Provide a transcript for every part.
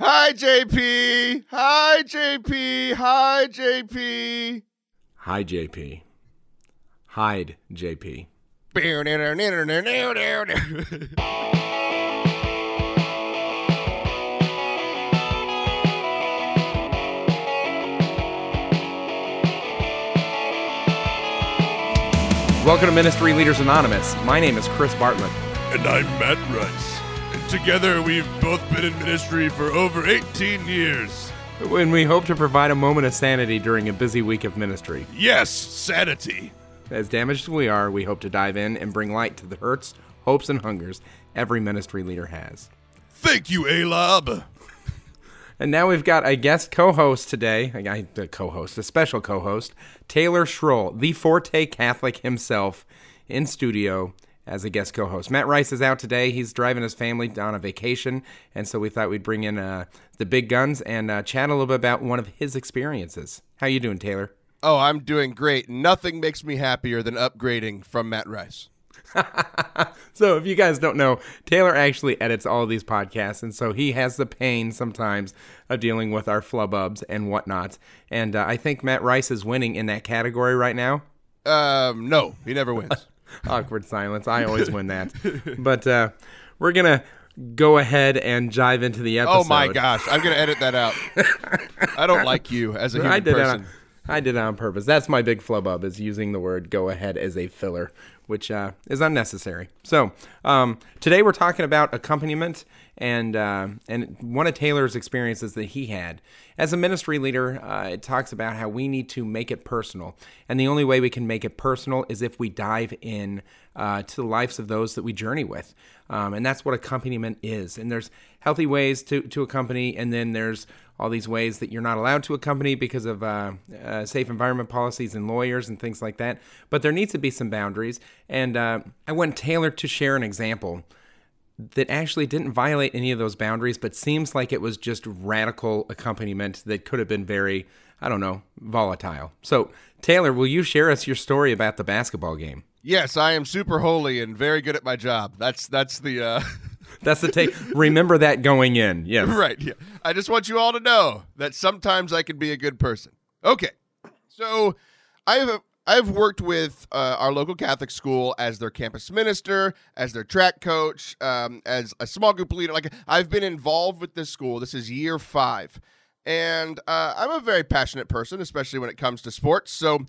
Hi, JP. Hi, JP. Hi, JP. Hi, JP. Hide, JP. Welcome to Ministry Leaders Anonymous. My name is Chris Bartlett. And I'm Matt Rice. Together we've both been in ministry for over 18 years. When we hope to provide a moment of sanity during a busy week of ministry. Yes, sanity. As damaged as we are, we hope to dive in and bring light to the hurts, hopes, and hungers every ministry leader has. Thank you, Alab. And now we've got a guest co-host today, a a co-host, a special co-host, Taylor Schroll, the Forte Catholic himself, in studio as a guest co-host. Matt Rice is out today. He's driving his family on a vacation, and so we thought we'd bring in uh, the big guns and uh, chat a little bit about one of his experiences. How you doing, Taylor? Oh, I'm doing great. Nothing makes me happier than upgrading from Matt Rice. so if you guys don't know, Taylor actually edits all these podcasts, and so he has the pain sometimes of dealing with our flubbubs and whatnot. And uh, I think Matt Rice is winning in that category right now. Um, no, he never wins. Awkward silence. I always win that. But uh, we're gonna go ahead and dive into the episode. Oh my gosh, I'm gonna edit that out. I don't like you as a human I did person. it. On, I did it on purpose. That's my big flub is using the word "go ahead" as a filler, which uh, is unnecessary. So um, today we're talking about accompaniment and uh, and one of Taylor's experiences that he had as a ministry leader. Uh, it talks about how we need to make it personal, and the only way we can make it personal is if we dive in uh, to the lives of those that we journey with, um, and that's what accompaniment is. And there's healthy ways to to accompany, and then there's all these ways that you're not allowed to accompany because of uh, uh, safe environment policies and lawyers and things like that. But there needs to be some boundaries. And uh, I want Taylor to share an example that actually didn't violate any of those boundaries, but seems like it was just radical accompaniment that could have been very, I don't know, volatile. So, Taylor, will you share us your story about the basketball game? Yes, I am super holy and very good at my job. That's that's the uh That's the take. Remember that going in. Yes. right. Yeah. I just want you all to know that sometimes I can be a good person. Okay. So, I've I've worked with uh, our local Catholic school as their campus minister, as their track coach, um, as a small group leader. Like I've been involved with this school. This is year five, and uh, I'm a very passionate person, especially when it comes to sports. So,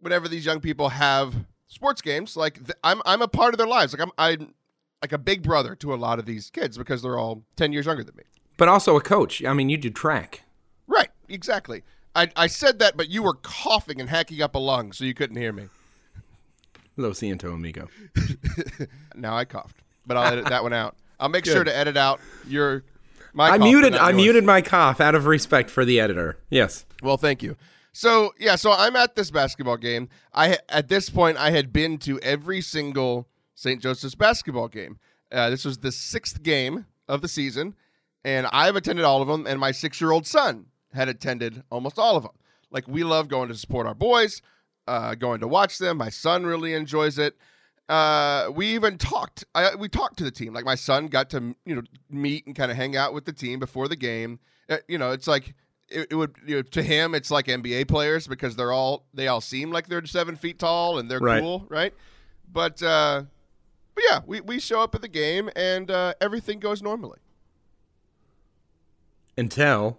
whenever these young people have sports games, like th- I'm I'm a part of their lives. Like I'm I'm like a big brother to a lot of these kids because they're all ten years younger than me. But also a coach. I mean, you do track. Right. Exactly. I, I said that, but you were coughing and hacking up a lung, so you couldn't hear me. Lo siento, amigo. now I coughed, but I'll edit that one out. I'll make sure to edit out your. My I cough, muted. I yours. muted my cough out of respect for the editor. Yes. Well, thank you. So yeah, so I'm at this basketball game. I at this point I had been to every single St. Joseph's basketball game. Uh, this was the sixth game of the season, and I've attended all of them. And my six year old son had attended almost all of them. Like we love going to support our boys, uh, going to watch them. My son really enjoys it. Uh, we even talked. I, we talked to the team. Like my son got to you know meet and kind of hang out with the team before the game. Uh, you know, it's like it, it would you know, to him. It's like NBA players because they're all they all seem like they're seven feet tall and they're Right. cool, right? But uh, but yeah, we we show up at the game and uh, everything goes normally. Until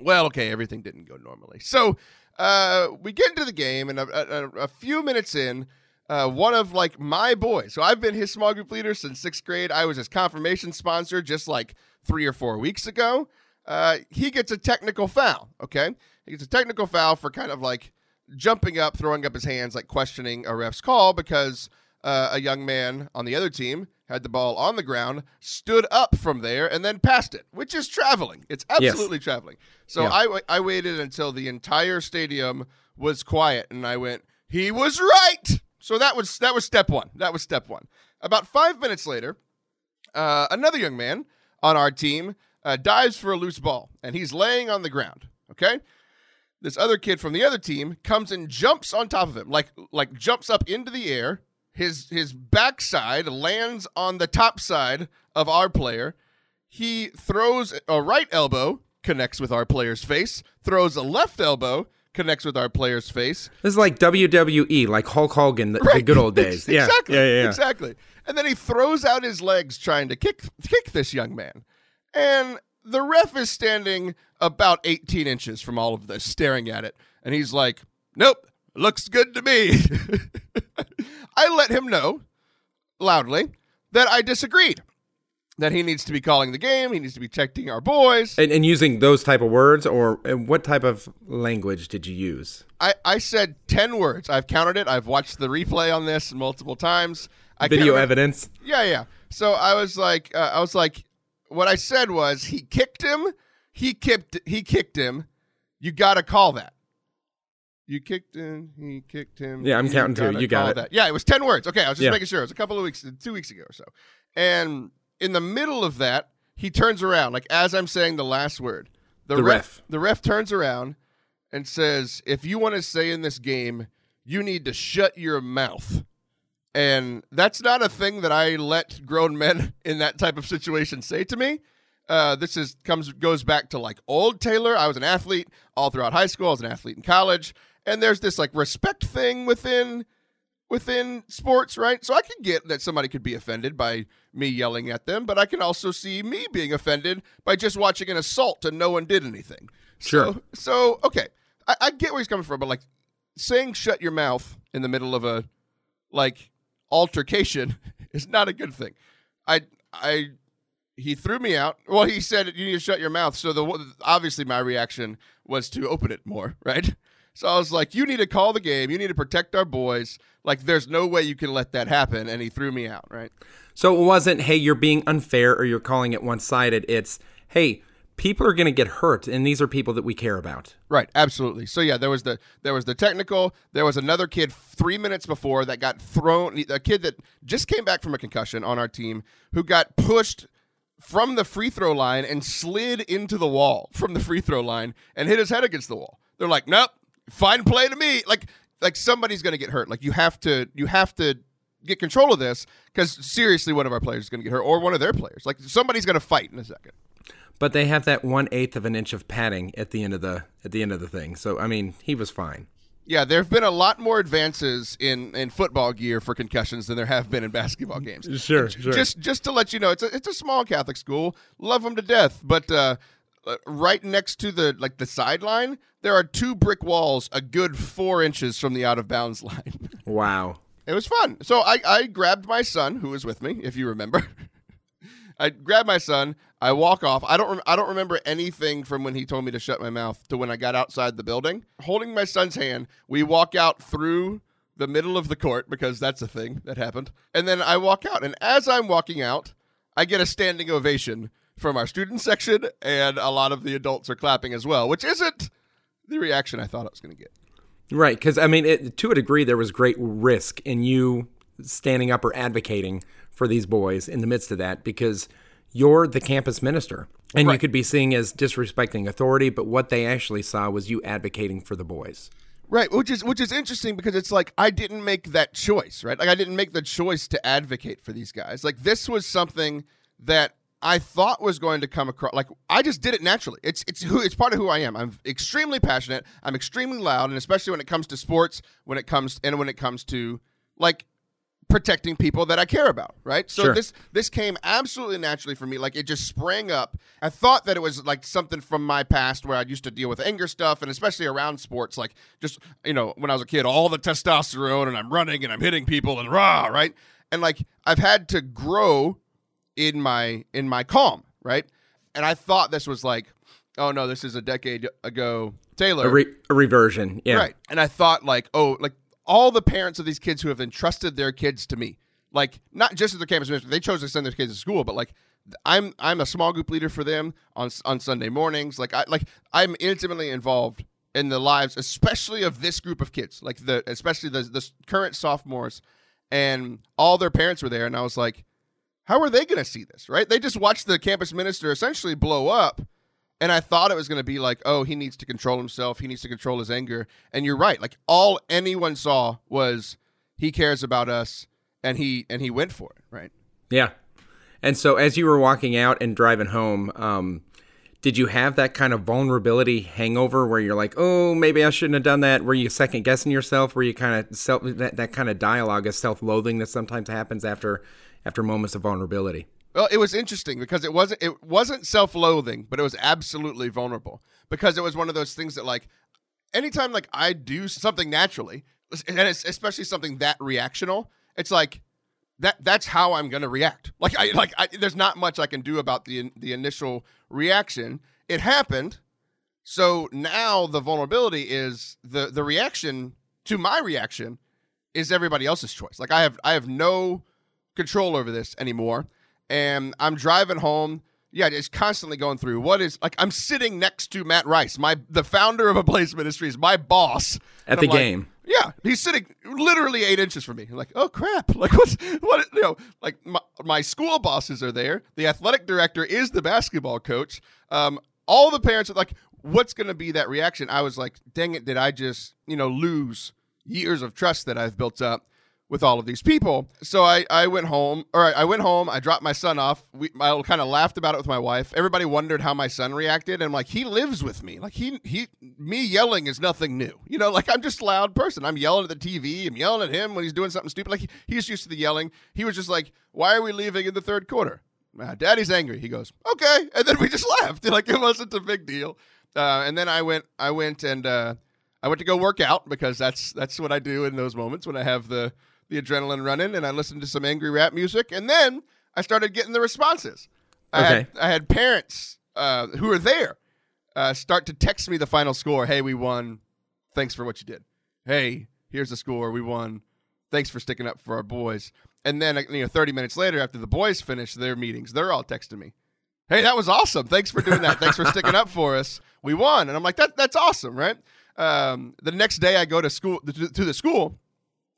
Well, okay, everything didn't go normally. So uh, we get into the game, and a, a, a few minutes in, uh, one of like my boys. So I've been his small group leader since sixth grade. I was his confirmation sponsor just like three or four weeks ago. Uh, he gets a technical foul. Okay, he gets a technical foul for kind of like jumping up, throwing up his hands, like questioning a ref's call because uh, a young man on the other team had the ball on the ground, stood up from there, and then passed it, which is traveling. It's absolutely traveling. So Yeah. I, I waited until the entire stadium was quiet, and I went, "He was right." So that was that was step one. That was step one. About five minutes later, uh, another young man on our team uh, dives for a loose ball, and he's laying on the ground. Okay, this other kid from the other team comes and jumps on top of him, like like jumps up into the air. His his backside lands on the top side of our player. he throws a right elbow, connects with our player's face, throws a left elbow, connects with our player's face. This is like WWE, like Hulk Hogan, the, the good old days. Yeah, exactly. yeah, yeah, yeah. Exactly. And then he throws out his legs trying to kick kick this young man. And the ref is standing about 18 inches from all of this, staring at it. And he's like, Nope, looks good to me. I let him know loudly that I disagreed. That he needs to be calling the game, he needs to be protecting our boys. And, and using those type of words, or and what type of language did you use? I, I said 10 words. I've counted it. I've watched the replay on this multiple times. I Video evidence. Yeah, yeah. So I was like, uh, I was like, what I said was, he kicked him. He kicked. He kicked him. You got to call that. You kicked him. He kicked him. Yeah, I'm counting too. You got it. That. Yeah, it was ten words. Okay, I was just Yeah. making sure. It was a couple of weeks, two weeks ago or so. And in the middle of that, he turns around, like as I'm saying the last word. The ref. The ref turns around and says, "If you want to stay in this game, you need to shut your mouth." And that's not a thing that I let grown men in that type of situation say to me. Uh, this is comes goes back to like old Taylor. I was an athlete all throughout high school. I was an athlete in college, and there's this like respect thing within within sports, right? So I can get that somebody could be offended by me yelling at them, but I can also see me being offended by just watching an assault and no one did anything. Sure. So, so okay, I, I get where he's coming from, but like saying "shut your mouth" in the middle of a like altercation is not a good thing. I I he threw me out. Well, he said you need to shut your mouth. So the obviously my reaction was to open it more, right? So I was like, you need to call the game. You need to protect our boys. Like there's no way you can let that happen and he threw me out, right? So it wasn't, hey, you're being unfair or you're calling it one sided. It's, hey, people are going to get hurt, and these are people that we care about. Right, absolutely. So yeah, there was the there was the technical. There was another kid three minutes before that got thrown. A kid that just came back from a concussion on our team who got pushed from the free throw line and slid into the wall from the free throw line and hit his head against the wall. They're like, nope, fine play to me. Like like somebody's gonna get hurt. Like you have to you have to get control of this because seriously, one of our players is gonna get hurt or one of their players. Like somebody's gonna fight in a second. But they have that one eighth of an inch of padding at the end of the at the end of the thing. So I mean, he was fine. Yeah, there have been a lot more advances in, in football gear for concussions than there have been in basketball games. Sure, And j- Just just to let you know, it's a, it's a small Catholic school. Love them to death, but uh, Uh, right next to the like the sideline, there are two brick walls, a good four inches from the out of bounds line. Wow. It was fun. So I, I grabbed my son, who was with me, if you remember. I grabbed my son. I walk off. I don't. Rem- I don't remember anything from when he told me to shut my mouth to when I got outside the building. Holding my son's hand, we walk out through the middle of the court because that's a thing that happened. And then I walk out, and as I'm walking out, I get a standing ovation from our student section, and a lot of the adults are clapping as well, which isn't the reaction I thought I was going to get. Right, because I mean, it, to a degree, there was great risk in you standing up or advocating for these boys in the midst of that because you're the campus minister and you could be seen as disrespecting authority, but what they actually saw was you advocating for the boys. Right, which is which is interesting because it's like I didn't make that choice, right? Like I didn't make the choice to advocate for these guys. Like this was something that I thought was going to come across. Like I just did it naturally. It's it's who it's part of who I am. I'm extremely passionate. I'm extremely loud, and especially when it comes to sports, when it comes and when it comes to like protecting people that I care about, right? So Sure. this this came absolutely naturally for me. Like it just sprang up. I thought that it was like something from my past where I used to deal with anger stuff, and especially around sports, like just you know when I was a kid, all the testosterone, and I'm running and I'm hitting people and rah, right? And like I've had to grow in my in my calm, right? And I thought this was like, oh no, this is a decade ago, Taylor, A, re- a reversion, yeah. Right. And I thought like, oh, like all the parents of these kids who have entrusted their kids to me, like not just as their campus minister, they chose to send their kids to school, but like I'm I'm a small group leader for them on on Sunday mornings. Like I like I'm intimately involved in the lives, especially of this group of kids, like the especially the the current sophomores, and all their parents were there, and I was like, how are they going to see this? Right? They just watched the campus minister essentially blow up. And I thought it was going to be like, oh, he needs to control himself. He needs to control his anger. And you're right. Like all anyone saw was he cares about us, and he and he went for it. Right. Yeah. And so, as you were walking out and driving home, um, did you have that kind of vulnerability hangover where you're like, oh, maybe I shouldn't have done that? Were you second guessing yourself? Were you kind of self that, that kind of dialogue of self loathing that sometimes happens after after moments of vulnerability? Well, it was interesting because it wasn't it wasn't self-loathing, but it was absolutely vulnerable because it was one of those things that like anytime like I do something naturally, and especially something that reactional, it's like that that's how I'm going to react. Like I like I, there's not much I can do about the the initial reaction. It happened. So now the vulnerability is the the reaction to my reaction is everybody else's choice. Like I have I have no control over this anymore. And I'm driving home. Yeah, just constantly going through what is like I'm sitting next to Matt Rice, my the founder of Ablaze Ministries, my boss. At the like, game. Yeah, he's sitting literally eight inches from me. I'm like, oh crap! Like what's what? You know, like my, my school bosses are there. The athletic director is the basketball coach. Um, all the parents are like, what's going to be that reaction? I was like, dang it! Did I just you know lose years of trust that I've built up? With all of these people. So I, I went home, or I went home. I dropped my son off. We, I kind of laughed about it with my wife. Everybody wondered how my son reacted, and I'm like, he lives with me. Like he he me yelling is nothing new. You know, like I'm just a loud person. I'm yelling at the TV. I'm yelling at him when he's doing something stupid. Like he, he's used to the yelling. He was just like, why are we leaving in the third quarter? Uh, Daddy's angry. He goes, okay, and then we just left. Like it wasn't a big deal. Uh, and then I went, I went and uh, I went to go work out because that's that's what I do in those moments when I have the the adrenaline running, and I listened to some angry rap music, and then I started getting the responses. I Okay. had, I had parents uh, who were there uh, start to text me the final score. Hey, we won. Thanks for what you did. Hey, here's the score. We won. Thanks for sticking up for our boys. And then, you know, 30 minutes later, after the boys finish their meetings, they're all texting me. Hey, that was awesome. Thanks for doing that. Thanks for sticking up for us. We won. And I'm like, that, that's awesome, right? Um, the next day, I go to school to, to the school,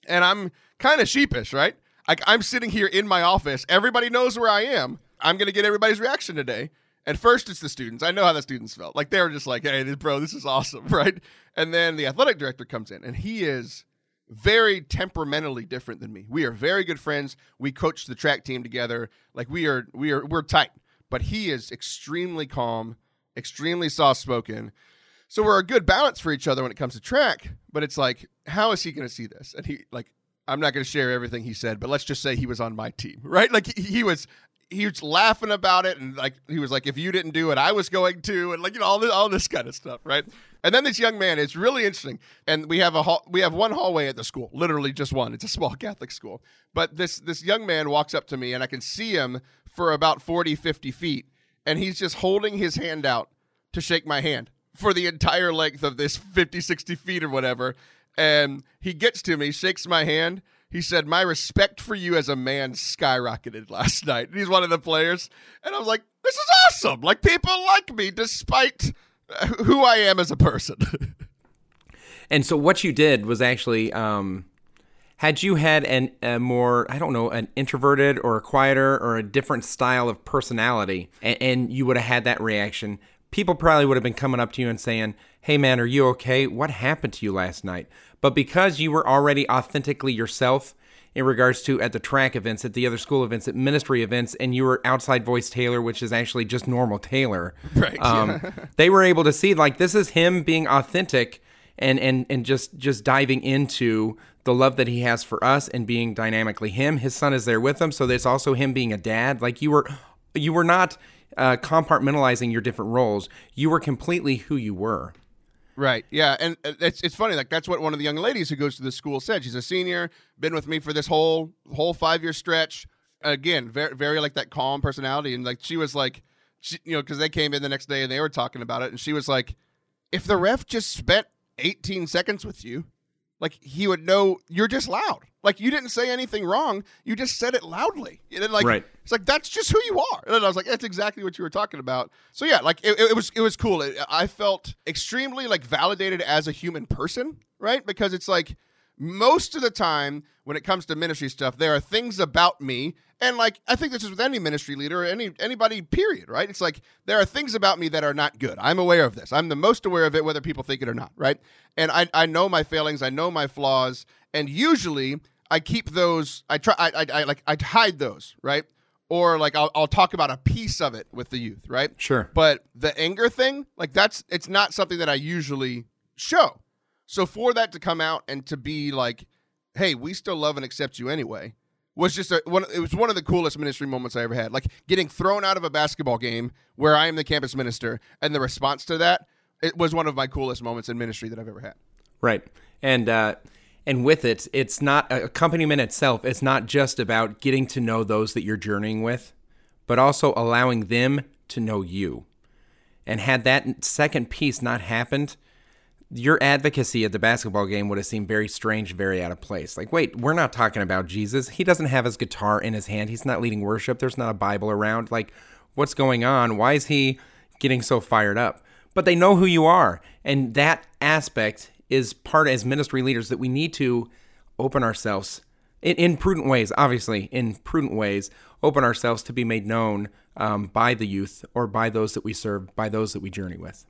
and I'm kind of sheepish, right? Like I'm sitting here in my office. Everybody knows where I am. I'm gonna get everybody's reaction today. And first, it's the students. I know how the students felt. Like they were just like, "Hey, bro, this is awesome," right? And then the athletic director comes in, and he is very temperamentally different than me. We are very good friends. We coach the track team together. Like we are, we are, we're tight. But he is extremely calm, extremely soft spoken. So we're a good balance for each other when it comes to track. But it's like, how is he going to see this? And he like, I'm not going to share everything he said, but let's just say he was on my team, right? Like he, he was. He was laughing about it, and like he was like, "If you didn't do it, I was going to," and like you know all this, all this kind of stuff, right? And then this young man, it's really interesting. And we have a hall, we have one hallway at the school, literally just one. It's a small Catholic school. But this this young man walks up to me and I can see him for about 40, 50 feet. And he's just holding his hand out to shake my hand for the entire length of this 50, 60 feet or whatever. And he gets to me, shakes my hand. He said, My respect for you as a man skyrocketed last night. And he's one of the players. And I was like, This is awesome. Like, people like me despite uh, who I am as a person. And so what you did was actually, um, had you had an a more I don't know an introverted or a quieter or a different style of personality, and, and you would have had that reaction, people probably would have been coming up to you and saying, "Hey man, are you okay? What happened to you last night?" But because you were already authentically yourself in regards to at the track events, at the other school events, at ministry events, and you were outside voice Taylor, which is actually just normal Taylor. Right, Um, they were able to see like this is him being authentic and and and just just diving into the love that he has for us and being dynamically him. His son is there with him, so there's also him being a dad. Like you were, you were not uh, compartmentalizing your different roles. You were completely who you were. Right. Yeah, and uh, it's it's funny. Like that's what one of the young ladies who goes to the school said. She's a senior, been with me for this whole whole five year stretch. Again, very very like that calm personality, and like she was like, she, you know, because they came in the next day and they were talking about it, and she was like, if the ref just spent 18 seconds with you, like he would know you're just loud. Like you didn't say anything wrong, you just said it loudly. Like Right. it's like that's just who you are. And I was like, that's exactly what you were talking about. So yeah, like it, it was it was cool. It, I felt extremely like validated as a human person, right? Because it's like most of the time when it comes to ministry stuff, there are things about me, and like I think this is with any ministry leader or any anybody. Period. Right? It's like there are things about me that are not good. I'm aware of this. I'm the most aware of it, whether people think it or not. Right? And I I know my failings. I know my flaws, and usually I keep those. I try. I, I, I like I hide those. Right? or like I'll, I'll talk about a piece of it with the youth, right? Sure. But the anger thing, like that's it's not something that I usually show. So for that to come out and to be like, "Hey, we still love and accept you anyway," was just a, one. It was one of the coolest ministry moments I ever had. Like getting thrown out of a basketball game where I am the campus minister, and the response to that, it was one of my coolest moments in ministry that I've ever had. Right. And uh, and with it, it's not accompaniment itself. It's not just about getting to know those that you're journeying with, but also allowing them to know you. And had that second piece not happened, your advocacy at the basketball game would have seemed very strange, very out of place. Like, wait, we're not talking about Jesus. He doesn't have his guitar in his hand. He's not leading worship. There's not a Bible around. Like, what's going on? Why is he getting so fired up? But they know who you are. And that aspect is part as ministry leaders that we need to open ourselves in, in prudent ways, obviously, in prudent ways, open ourselves to be made known um, by the youth or by those that we serve, by those that we journey with.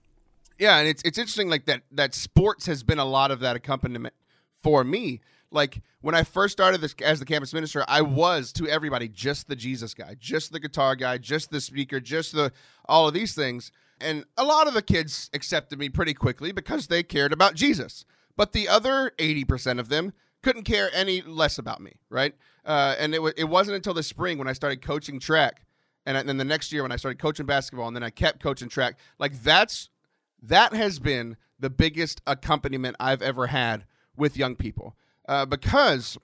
Yeah, and it's it's interesting like that that sports has been a lot of that accompaniment for me. Like when I first started this as the campus minister, I was to everybody just the Jesus guy, just the guitar guy, just the speaker, just the all of these things. And a lot of the kids accepted me pretty quickly because they cared about Jesus. But the other 80% of them couldn't care any less about me, right? Uh, and it, w- it wasn't until the spring when I started coaching track, and then the next year when I started coaching basketball, and then I kept coaching track. Like that's that has been the biggest accompaniment I've ever had with young people uh, because,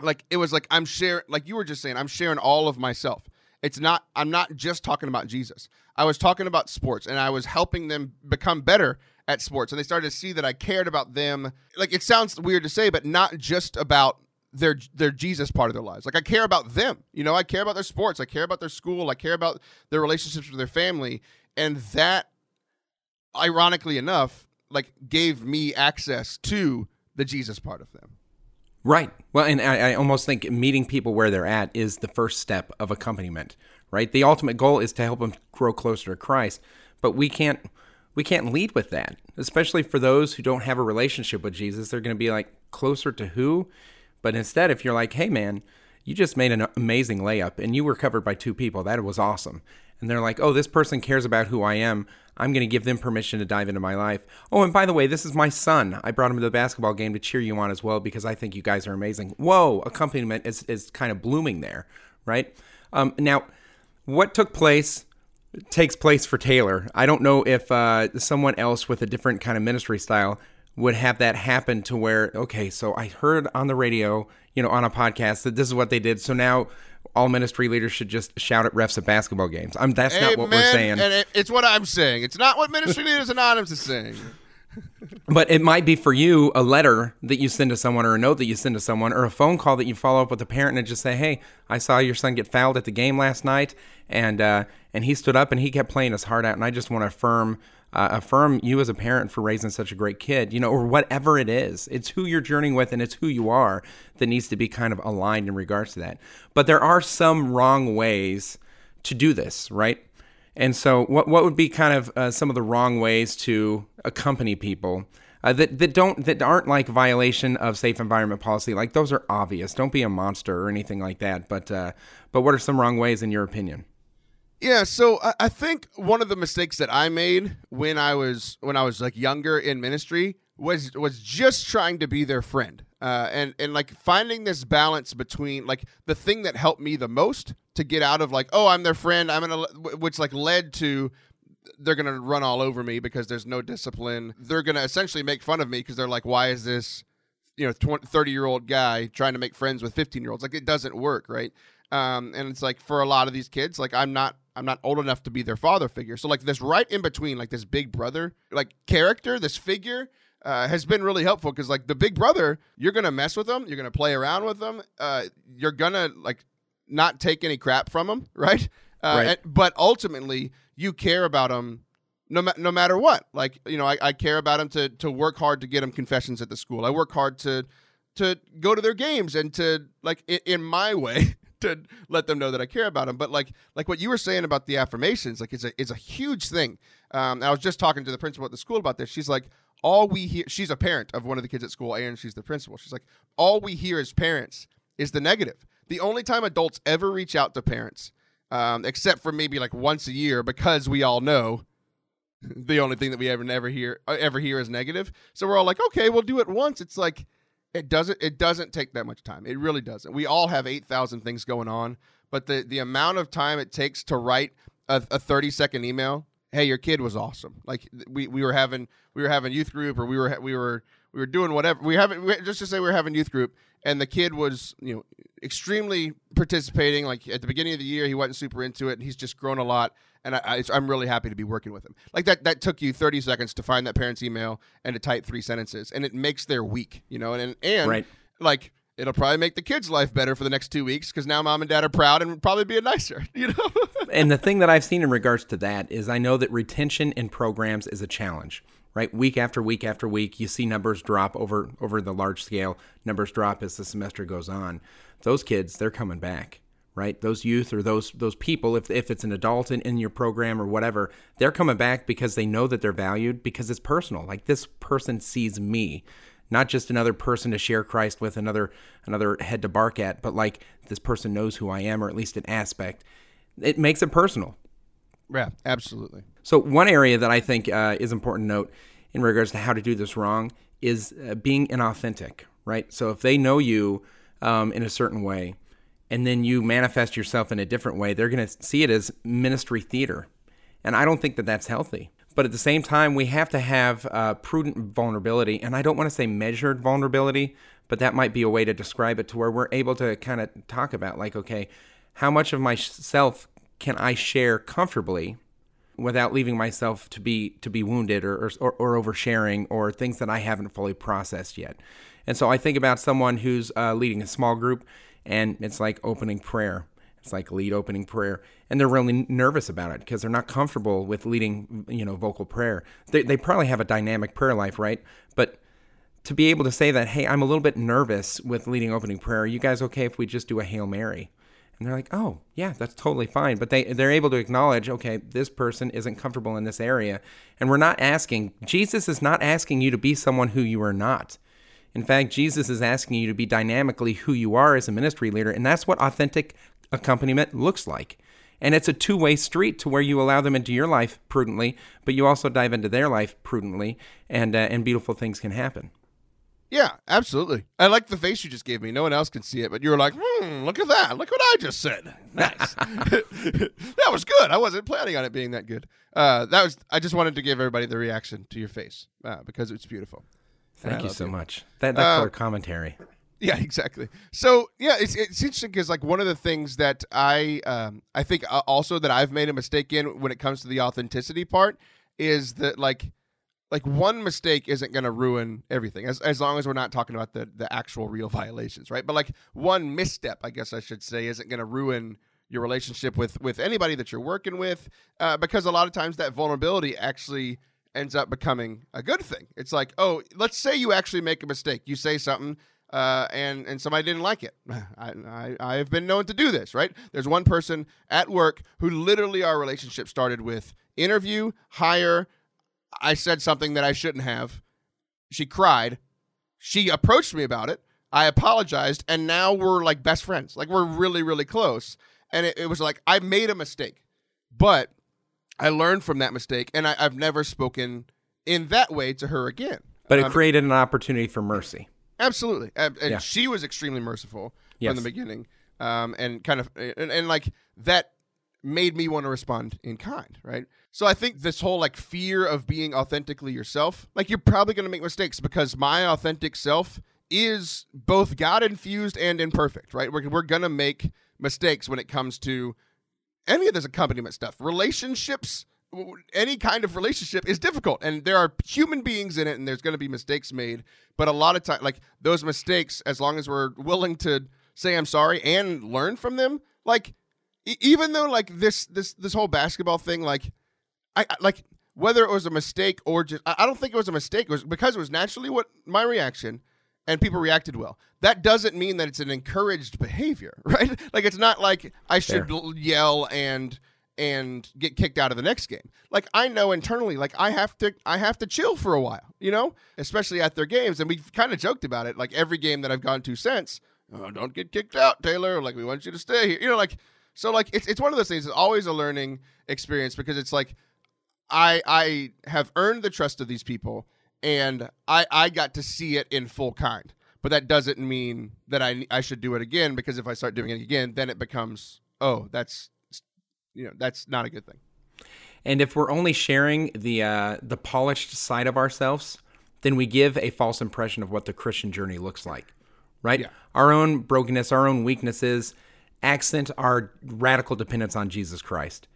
like, it was like I'm sharing, like you were just saying, I'm sharing all of myself. It's not, I'm not just talking about Jesus. I was talking about sports and I was helping them become better at sports. And they started to see that I cared about them. Like, it sounds weird to say, but not just about their their Jesus part of their lives. Like I care about them. You know, I care about their sports, I care about their school, I care about their relationships with their family, and that ironically enough like gave me access to the Jesus part of them. Right. Well, and I, I, almost think meeting people where they're at is the first step of accompaniment. Right. The ultimate goal is to help them grow closer to Christ, but we can't we can't lead with that, especially for those who don't have a relationship with Jesus. They're going to be like closer to who, but instead, if you're like, hey man, you just made an amazing layup and you were covered by two people, that was awesome. And they're like, oh, this person cares about who I am. I'm going to give them permission to dive into my life. Oh, and by the way, this is my son. I brought him to the basketball game to cheer you on as well because I think you guys are amazing. Whoa, accompaniment is, is kind of blooming there, right? Um, now, what took place takes place for Taylor. I don't know if uh, someone else with a different kind of ministry style would have that happen to where, okay, so I heard on the radio, you know, on a podcast that this is what they did. So now all ministry leaders should just shout at refs at basketball games. I'm, that's Amen. not what we're saying. And it, it's what I'm saying. It's not what Ministry Leaders Anonymous is saying. but it might be for you a letter that you send to someone or a note that you send to someone or a phone call that you follow up with a parent and just say hey i saw your son get fouled at the game last night and uh, and he stood up and he kept playing his heart out and i just want to affirm uh, affirm you as a parent for raising such a great kid, you know, or whatever it is. It's who you're journeying with and it's who you are that needs to be kind of aligned in regards to that. But there are some wrong ways to do this, right? And so, what what would be kind of uh, some of the wrong ways to accompany people uh, that that don't that aren't like violation of safe environment policy? Like those are obvious. Don't be a monster or anything like that. But uh, but what are some wrong ways in your opinion? Yeah, so I, I think one of the mistakes that I made when I was when I was like younger in ministry was was just trying to be their friend, uh, and and like finding this balance between like the thing that helped me the most to get out of like oh I'm their friend I'm gonna which like led to they're gonna run all over me because there's no discipline. They're gonna essentially make fun of me because they're like why is this you know 20, 30 year old guy trying to make friends with 15 year olds like it doesn't work right? Um, and it's like for a lot of these kids like I'm not I'm not old enough to be their father figure. So like this right in between, like this big brother, like character, this figure. Uh, has been really helpful because like the big brother you're gonna mess with them you're gonna play around with them uh, you're gonna like not take any crap from them right, uh, right. And, but ultimately you care about them no, ma- no matter what like you know I, I care about them to to work hard to get them confessions at the school i work hard to to go to their games and to like in, in my way to let them know that I care about them. But like like what you were saying about the affirmations, like it's a it's a huge thing. Um, I was just talking to the principal at the school about this. She's like, all we hear. She's a parent of one of the kids at school, and she's the principal. She's like, all we hear as parents is the negative. The only time adults ever reach out to parents um, except for maybe like once a year because we all know the only thing that we ever never hear uh, ever hear is negative. So we're all like, okay, we'll do it once. It's like it doesn't it doesn't take that much time. It really doesn't. We all have eight thousand things going on, but the the amount of time it takes to write a, a thirty second email. Hey, your kid was awesome. Like we, we were having we were having youth group or we were we were we were doing whatever we haven't just to say we were having youth group and the kid was you know extremely participating like at the beginning of the year he wasn't super into it and he's just grown a lot and I, am really happy to be working with him like that that took you 30 seconds to find that parent's email and to type three sentences and it makes their week you know and and right. like it'll probably make the kids life better for the next two weeks because now mom and dad are proud and probably be nicer you know and the thing that i've seen in regards to that is i know that retention in programs is a challenge right? Week after week after week, you see numbers drop over over the large scale. Numbers drop as the semester goes on. Those kids, they're coming back, right? Those youth or those those people, if if it's an adult in, in your program or whatever, they're coming back because they know that they're valued because it's personal. Like this person sees me, not just another person to share Christ with, another another head to bark at, but like this person knows who I am, or at least an aspect. It makes it personal. Yeah, absolutely. So one area that I think uh, is important to note in regards to how to do this wrong is uh, being inauthentic, right? So if they know you um, in a certain way, and then you manifest yourself in a different way, they're going to see it as ministry theater, and I don't think that that's healthy. But at the same time, we have to have uh, prudent vulnerability, and I don't want to say measured vulnerability, but that might be a way to describe it to where we're able to kind of talk about, like, okay, how much of myself can I share comfortably without leaving myself to be to be wounded or, or, or oversharing or things that I haven't fully processed yet. And so I think about someone who's uh, leading a small group, and it's like opening prayer. It's like lead opening prayer, and they're really nervous about it because they're not comfortable with leading, you know, vocal prayer. They they probably have a dynamic prayer life, right? But to be able to say that, hey, I'm a little bit nervous with leading opening prayer. Are you guys okay if we just do a Hail Mary? and they're like, "Oh, yeah, that's totally fine." But they they're able to acknowledge, okay, this person isn't comfortable in this area, and we're not asking. Jesus is not asking you to be someone who you are not. In fact, Jesus is asking you to be dynamically who you are as a ministry leader, and that's what authentic accompaniment looks like. And it's a two-way street to where you allow them into your life prudently, but you also dive into their life prudently, and uh, and beautiful things can happen. Yeah, absolutely. I like the face you just gave me. No one else can see it, but you were like, hmm, look at that. Look what I just said. Nice. that was good. I wasn't planning on it being that good. Uh, that was. I just wanted to give everybody the reaction to your face uh, because it's beautiful. Thank you so you. much. That, that uh, color commentary. Yeah, exactly. So yeah, it's it's interesting because like one of the things that I um, I think uh, also that I've made a mistake in when it comes to the authenticity part is that like like one mistake isn't going to ruin everything as, as long as we're not talking about the, the actual real violations right but like one misstep i guess i should say isn't going to ruin your relationship with with anybody that you're working with uh, because a lot of times that vulnerability actually ends up becoming a good thing it's like oh let's say you actually make a mistake you say something uh, and and somebody didn't like it. I, I have been known to do this. Right? There's one person at work who literally our relationship started with interview, hire, I said something that I shouldn't have. She cried. She approached me about it. I apologized, and now we're like best friends. Like we're really, really close. And it, it was like I made a mistake, but I learned from that mistake, and I, have never spoken in that way to her again. But it um, created an opportunity for mercy. Absolutely, and, and yeah. she was extremely merciful yes. from the beginning, um, and kind of, and, and like that made me want to respond in kind, right? So I think this whole like fear of being authentically yourself, like you're probably going to make mistakes because my authentic self is both God infused and imperfect, right? We're, we're going to make mistakes when it comes to any of this accompaniment stuff. Relationships, any kind of relationship is difficult and there are human beings in it and there's going to be mistakes made. But a lot of time, like those mistakes, as long as we're willing to say I'm sorry and learn from them, like even though like this this this whole basketball thing like I, I like whether it was a mistake or just I, I don't think it was a mistake it was because it was naturally what my reaction and people reacted well that doesn't mean that it's an encouraged behavior right like it's not like I should Fair. yell and and get kicked out of the next game. Like I know internally, like I have to, I have to chill for a while, you know, especially at their games. And we've kind of joked about it. Like every game that I've gone to since, oh, don't get kicked out, Taylor. Like we want you to stay here, you know, like So like it's it's one of those things. It's always a learning experience because it's like I I have earned the trust of these people and I I got to see it in full kind. But that doesn't mean that I I should do it again because if I start doing it again, then it becomes oh that's you know that's not a good thing. And if we're only sharing the uh, the polished side of ourselves, then we give a false impression of what the Christian journey looks like, right? Yeah. Our own brokenness, our own weaknesses, accent our radical dependence on Jesus Christ.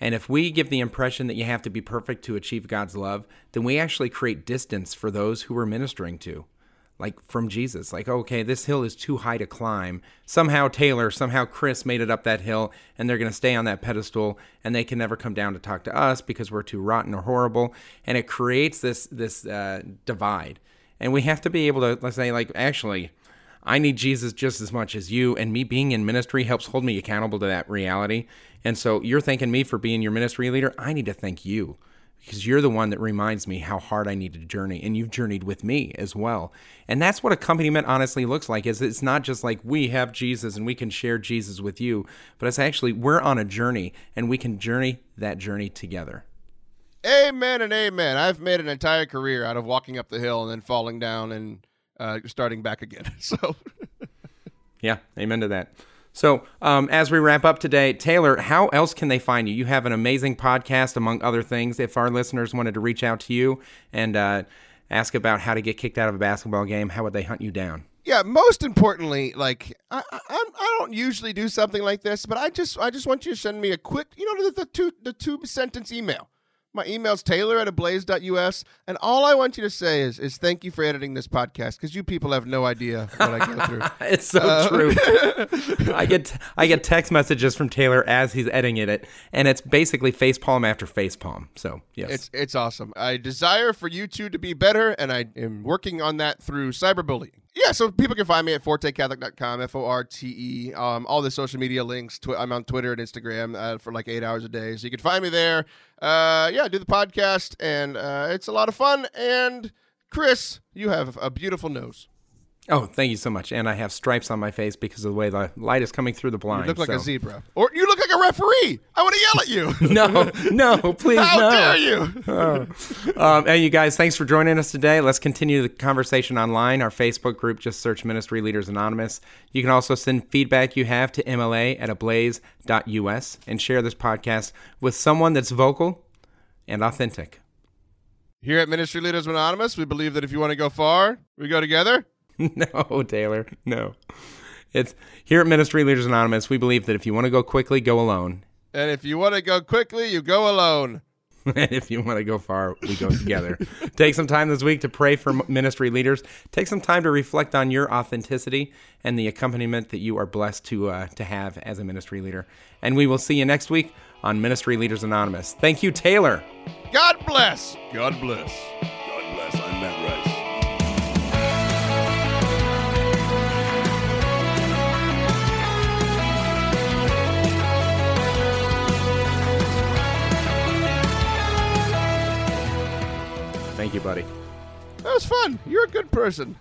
And if we give the impression that you have to be perfect to achieve God's love, then we actually create distance for those who we're ministering to like from Jesus. Like, okay, this hill is too high to climb. Somehow Taylor, somehow Chris made it up that hill and they're going to stay on that pedestal and they can never come down to talk to us because we're too rotten or horrible. And it creates this this uh, divide. And we have to be able to let's say like actually I need Jesus just as much as you and me being in ministry helps hold me accountable to that reality. And so you're thanking me for being your ministry leader. I need to thank you because you're the one that reminds me how hard I need to journey and you've journeyed with me as well. And that's what accompaniment honestly looks like is it's not just like we have Jesus and we can share Jesus with you, but it's actually we're on a journey and we can journey that journey together. Amen and amen. I've made an entire career out of walking up the hill and then falling down and uh, starting back again. So Yeah, amen to that. So, um, as we wrap up today, Taylor, how else can they find you? You have an amazing podcast, among other things. If our listeners wanted to reach out to you and uh, ask about how to get kicked out of a basketball game, how would they hunt you down? yeah, most importantly, like I, I, I'm- don't usually do something like this, but I just I just want you to send me a quick, you know, the, the two the two sentence email. My email's Taylor at ablaze.us, and all I want you to say is is thank you for editing this podcast because you people have no idea what I go through. It's so uh, true. I get I get text messages from Taylor as he's editing it, and it's basically facepalm after facepalm. So yes, It's it's awesome. I desire for you two to be better, and I am working on that through cyberbullying. Yeah, so people can find me at fortecatholic.com, F O R T E. Um, all the social media links. Twi- I'm on Twitter and Instagram uh, for like eight hours a day, so you can find me there. Uh, yeah, do the podcast, and uh, it's a lot of fun. And Chris, you have a beautiful nose. Oh, thank you so much. And I have stripes on my face because of the way the light is coming through the blind. You look like so- a zebra, or you look like a referee. I want to yell at you. No, no, please How no. dare you? Um, hey, you guys, thanks for joining us today. Let's continue the conversation online. Our Facebook group, just search Ministry Leaders Anonymous. You can also send feedback you have to MLA at ablaze.us and share this podcast with someone that's vocal and authentic. Here at Ministry Leaders Anonymous, we believe that if you want to go far, we go together. no, Taylor, no. It's here at Ministry Leaders Anonymous. We believe that if you want to go quickly, go alone. And if you want to go quickly, you go alone. and if you want to go far, we go together. Take some time this week to pray for ministry leaders. Take some time to reflect on your authenticity and the accompaniment that you are blessed to uh, to have as a ministry leader. And we will see you next week on Ministry Leaders Anonymous. Thank you, Taylor. God bless. God bless. God bless. I'm Thank you, buddy. That was fun. You're a good person.